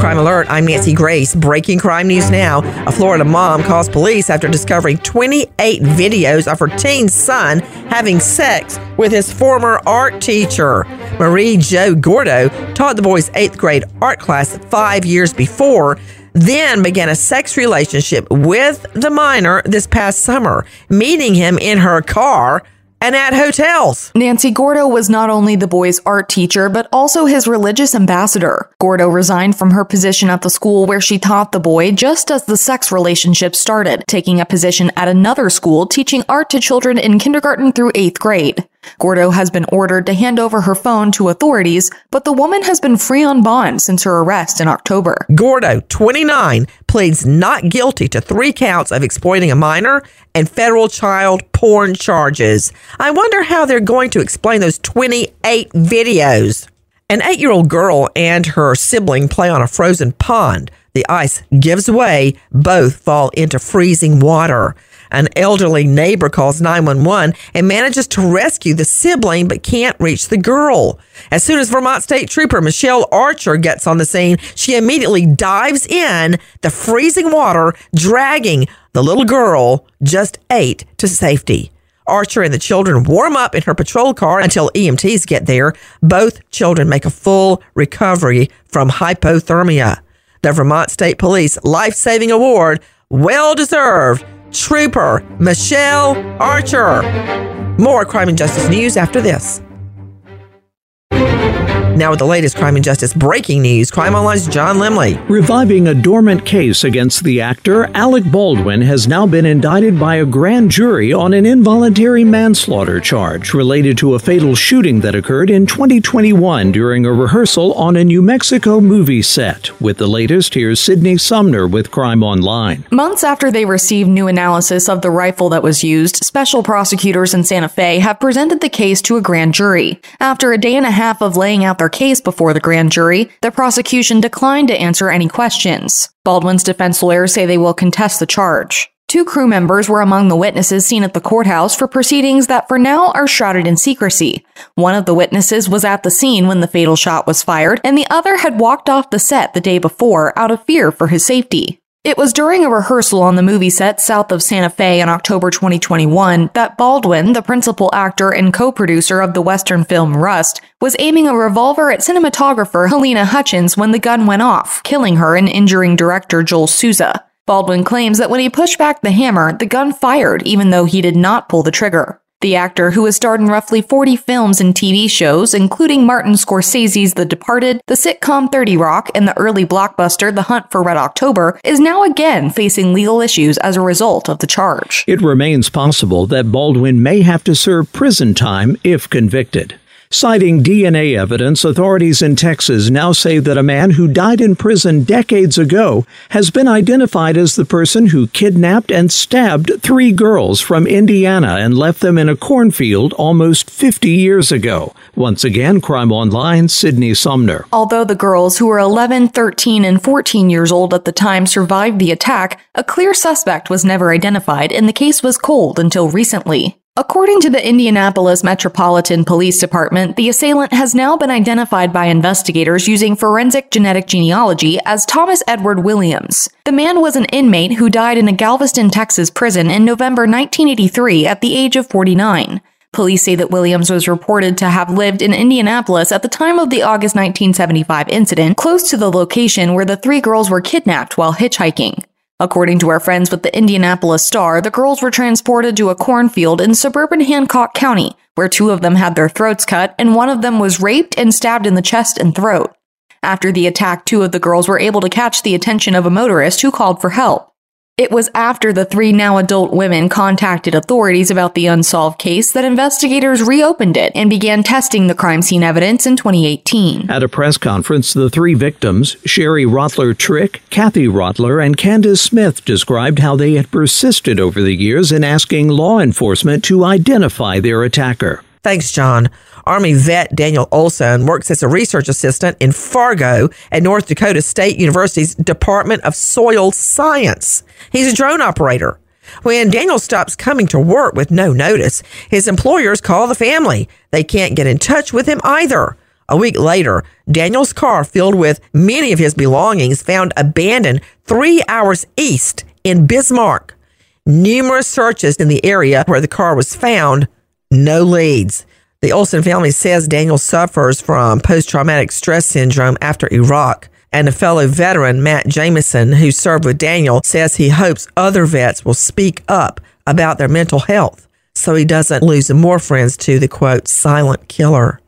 Crime Alert, I'm Nancy Grace. Breaking crime news now. A Florida mom calls police after discovering 28 videos of her teen son having sex with his former art teacher. Marie Jo Gordo taught the boys eighth grade art class five years before, then began a sex relationship with the minor this past summer, meeting him in her car and at hotels. Nancy Gordo was not only the boy's art teacher, but also his religious ambassador. Gordo resigned from her position at the school where she taught the boy just as the sex relationship started, taking a position at another school teaching art to children in kindergarten through eighth grade. Gordo has been ordered to hand over her phone to authorities, but the woman has been free on bond since her arrest in October. Gordo, 29, pleads not guilty to three counts of exploiting a minor and federal child porn charges. I wonder how they're going to explain those 28 videos. An eight year old girl and her sibling play on a frozen pond. The ice gives way, both fall into freezing water. An elderly neighbor calls 911 and manages to rescue the sibling but can't reach the girl. As soon as Vermont State Trooper Michelle Archer gets on the scene, she immediately dives in the freezing water, dragging the little girl, just eight, to safety. Archer and the children warm up in her patrol car until EMTs get there. Both children make a full recovery from hypothermia. The Vermont State Police Life Saving Award, well deserved Trooper Michelle Archer. More crime and justice news after this. Now, with the latest crime and justice breaking news, Crime Online's John Lemley. Reviving a dormant case against the actor, Alec Baldwin has now been indicted by a grand jury on an involuntary manslaughter charge related to a fatal shooting that occurred in 2021 during a rehearsal on a New Mexico movie set. With the latest, here's Sydney Sumner with Crime Online. Months after they received new analysis of the rifle that was used, special prosecutors in Santa Fe have presented the case to a grand jury. After a day and a half of laying out their case before the grand jury, the prosecution declined to answer any questions. Baldwin's defense lawyers say they will contest the charge. Two crew members were among the witnesses seen at the courthouse for proceedings that for now are shrouded in secrecy. One of the witnesses was at the scene when the fatal shot was fired, and the other had walked off the set the day before out of fear for his safety. It was during a rehearsal on the movie set south of Santa Fe in October 2021 that Baldwin, the principal actor and co-producer of the Western film Rust, was aiming a revolver at cinematographer Halyna Hutchins when the gun went off, killing her and injuring director Joel Souza. Baldwin claims that when he pushed back the hammer, the gun fired even though he did not pull the trigger. The actor, who has starred in roughly 40 films and TV shows, including Martin Scorsese's The Departed, the sitcom 30 Rock, and the early blockbuster The Hunt for Red October, is now again facing legal issues as a result of the charge. It remains possible that Baldwin may have to serve prison time if convicted. Citing DNA evidence, authorities in Texas now say that a man who died in prison decades ago has been identified as the person who kidnapped and stabbed three girls from Indiana and left them in a cornfield almost 50 years ago. Once again, Crime Online, Sydney Sumner. Although the girls, who were 11, 13, and 14 years old at the time, survived the attack, a clear suspect was never identified and the case was cold until recently. According to the Indianapolis Metropolitan Police Department, the assailant has now been identified by investigators using forensic genetic genealogy as Thomas Edward Williams. The man was an inmate who died in a Galveston, Texas prison in November 1983 at the age of 49. Police say that Williams was reported to have lived in Indianapolis at the time of the August 1975 incident, close to the location where the three girls were kidnapped while hitchhiking. According to our friends with the Indianapolis Star, the girls were transported to a cornfield in suburban Hancock County, where two of them had their throats cut and one of them was raped and stabbed in the chest and throat. After the attack, two of the girls were able to catch the attention of a motorist who called for help. It was after the three now adult women contacted authorities about the unsolved case that investigators reopened it and began testing the crime scene evidence in 2018. At a press conference, the three victims, Sherri Rottler Trick, Kathy Rottler, and Candace Smith, described how they had persisted over the years in asking law enforcement to identify their attacker. Thanks, John. Army vet Daniel Olson works as a research assistant in Fargo at North Dakota State University's Department of Soil Science. He's a drone operator. When Daniel stops coming to work with no notice, his employers call the family. They can't get in touch with him either. A week later, Daniel's car filled with many of his belongings found abandoned three hours east in Bismarck. Numerous searches in the area where the car was found, no leads. The Olson family says Daniel suffers from post traumatic stress syndrome after Iraq. And a fellow veteran, Matt Jameson, who served with Daniel, says he hopes other vets will speak up about their mental health so he doesn't lose more friends to the quote, silent killer.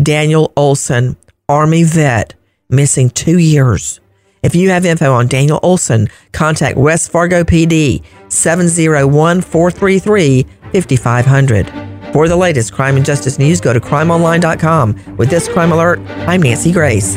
Daniel Olson, Army vet, missing two years. If you have info on Daniel Olson, contact West Fargo PD 701 433 5500. For the latest crime and justice news, go to crimeonline.com. With this crime alert, I'm Nancy Grace.